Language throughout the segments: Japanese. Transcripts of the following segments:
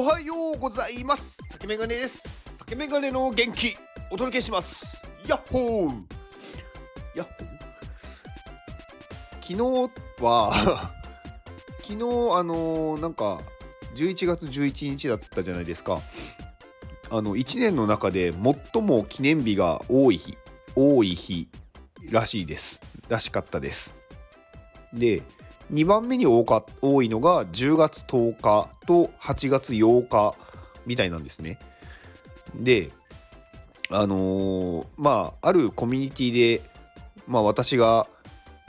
おはようございます。竹メガネです。竹メガネの元気。お届けします。ヤッホー。ヤッホー？昨日は 昨日あのーなんか11月11日だったじゃないですか。あの1年の中で最も記念日が多い日多い日らしいです。らしかったです。で2番目に多か多いのが10月10日と8月8日みたいなんですね。であのーまああるコミュニティでまあ私が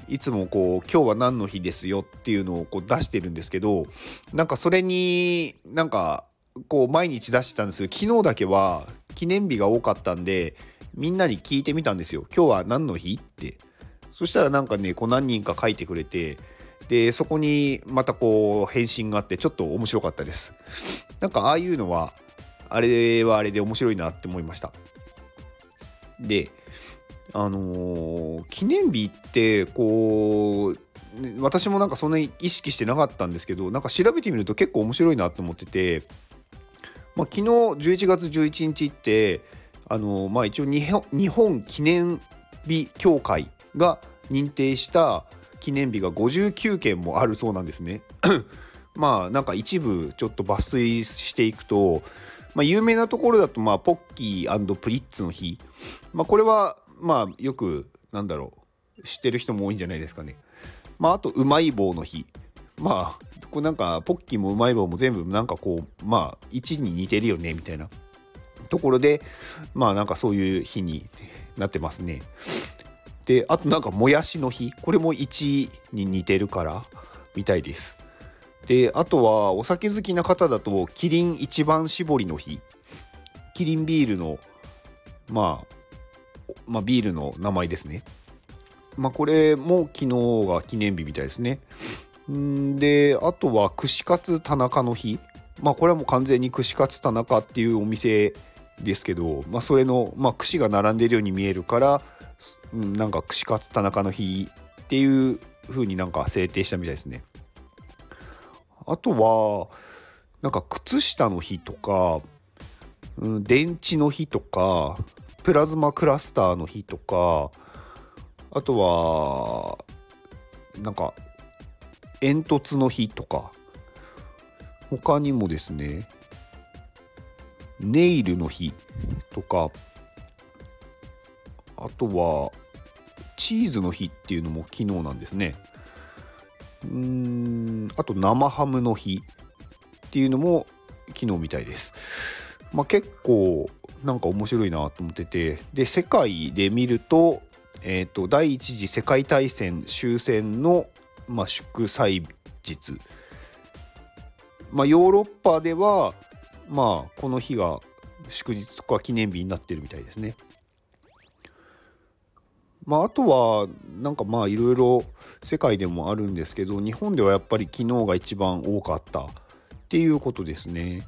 いつもこう今日は何の日ですよっていうのをこう出してるんですけどなんかそれになんかこう毎日出してたんですけど昨日だけは記念日が多かったんでみんなに聞いてみたんですよ。今日は何の日って。そしたらなんかねこう何人か書いてくれてでそこにまたこう返信があってちょっと面白かったです。なんかああいうのはあれはあれで面白いなって思いました。であのー記念日ってこう私もなんかそんなに意識してなかったんですけどなんか調べてみると結構面白いなと思ってて、まあ、昨日11月11日ってあのまあ一応日本記念日協会が認定した記念日が59件もあるそうなんですね。まあなんか一部ちょっと抜粋していくと、まあ、有名なところだとまあポッキープリッツの日、まあ、これはまあよくなんだろう知ってる人も多いんじゃないですかね。まああとうまい棒の日まあこれなんかポッキーもうまい棒も全部なんかこうまあ1に似てるよねみたいなところでまあなんかそういう日になってますね。であとなんかもやしの日これも1に似てるからみたいです。であとはお酒好きな方だとキリン一番搾りの日キリンビールのまあまあ、ビールの名前ですね。まあ、これも昨日が記念日みたいですね。んで、あとは串カツ田中の日。まあ、これはもう完全に串カツ田中っていうお店ですけど、まあ、それの、まあ、串が並んでるように見えるから、なんか串カツ田中の日っていう風になんか制定したみたいですね。あとは、なんか靴下の日とか、うん、電池の日とか、プラズマクラスターの日とかあとはなんか煙突の日とか他にもですねネイルの日とかあとはチーズの日っていうのも昨日なんですね。うーんあと生ハムの日っていうのも昨日みたいです。まあ結構なんか面白いなと思ってて。で世界で見ると,、えー、と第一次世界大戦終戦の、まあ、祝祭日、まあ、ヨーロッパでは、まあ、この日が祝日とか記念日になってるみたいですね。まあ、あとはなんかまあいろいろ世界でもあるんですけど日本ではやっぱり昨日が一番多かったっていうことですね。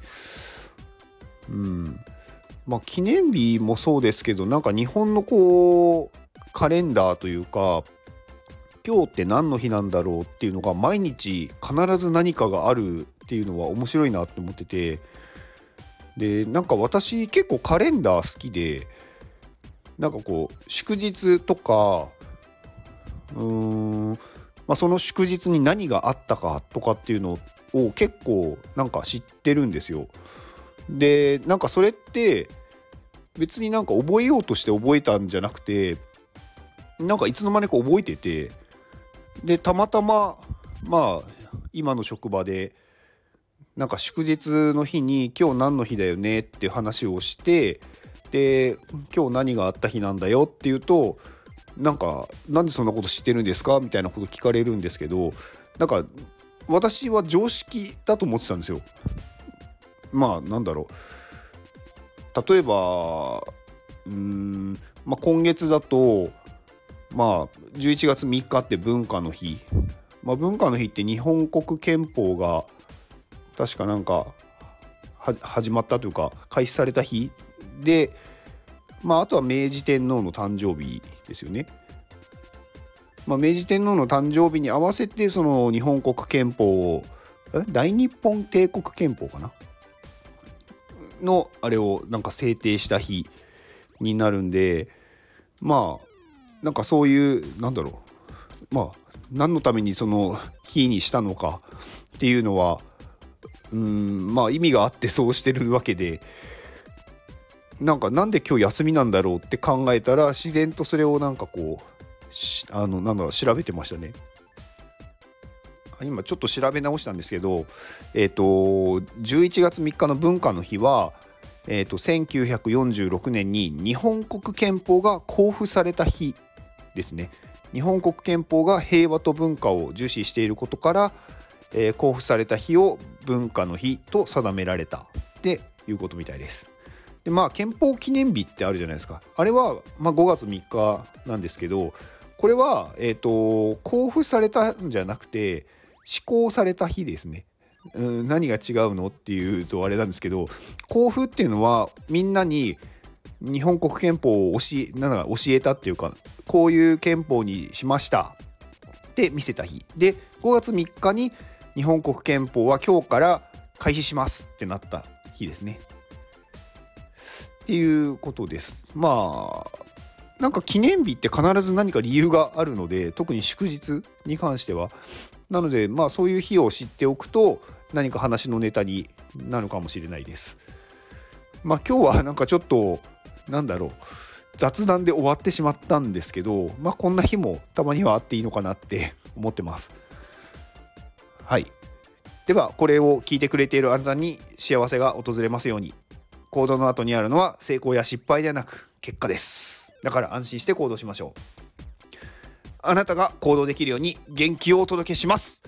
うん、まあ記念日もそうですけどなんか日本のこうカレンダーというか今日って何の日なんだろうっていうのが毎日必ず何かがあるっていうのは面白いなって思っててでなんか私結構カレンダー好きでなんかこう祝日とかうーん、まあ、その祝日に何があったかとかっていうのを結構なんか知ってるんですよ。でなんかそれって別になんか覚えようとして覚えたんじゃなくてなんかいつの間にか覚えててでたまたままあ今の職場でなんか祝日の日に今日何の日だよねっていう話をしてで今日何があった日なんだよっていうとなんかなんでそんなこと知ってるんですかみたいなこと聞かれるんですけどなんか私は常識だと思ってたんですよ。まあなんだろう例えばうーん、まあ、今月だとまあ11月3日って文化の日、まあ、文化の日って日本国憲法が確かなんか始まったというか開始された日で、まあ、あとは明治天皇の誕生日ですよね。まあ、明治天皇の誕生日に合わせてその日本国憲法を大日本帝国憲法かな？のあれをなんか制定した日になるんでまあなんかそういうなんだろうまあ何のためにその日にしたのかっていうのはうんまあ意味があってそうしてるわけでなんかなんで今日休みなんだろうって考えたら自然とそれをなんかこうあのなんだ調べてましたね。今ちょっと調べ直したんですけど、えーと、11月3日の文化の日は、えーと、1946年に日本国憲法が公布された日ですね。日本国憲法が平和と文化を重視していることから、えー、公布された日を文化の日と定められたっていうことみたいです。でまあ憲法記念日ってあるじゃないですかあれは、まあ、5月3日なんですけどこれは、えーと、公布されたんじゃなくて施行された日ですね。何が違うのっていうとあれなんですけど公布っていうのはみんなに日本国憲法を教え教えたっていうかこういう憲法にしましたって見せた日で5月3日に日本国憲法は今日から開始しますってなった日ですね。っていうことです。まあなんか記念日って必ず何か理由があるので特に祝日に関しては。なのでまあそういう日を知っておくと何か話のネタになるかもしれないです。まあ今日は なんかちょっとなんだろう。雑談で終わってしまったんですけどまあこんな日もたまにはあっていいのかなって 思ってます。はい。ではこれを聞いてくれているあなたに幸せが訪れますように。行動の後にあるのは成功や失敗ではなく結果です。だから安心して行動しましょう。あなたが行動できるように元気をお届けします。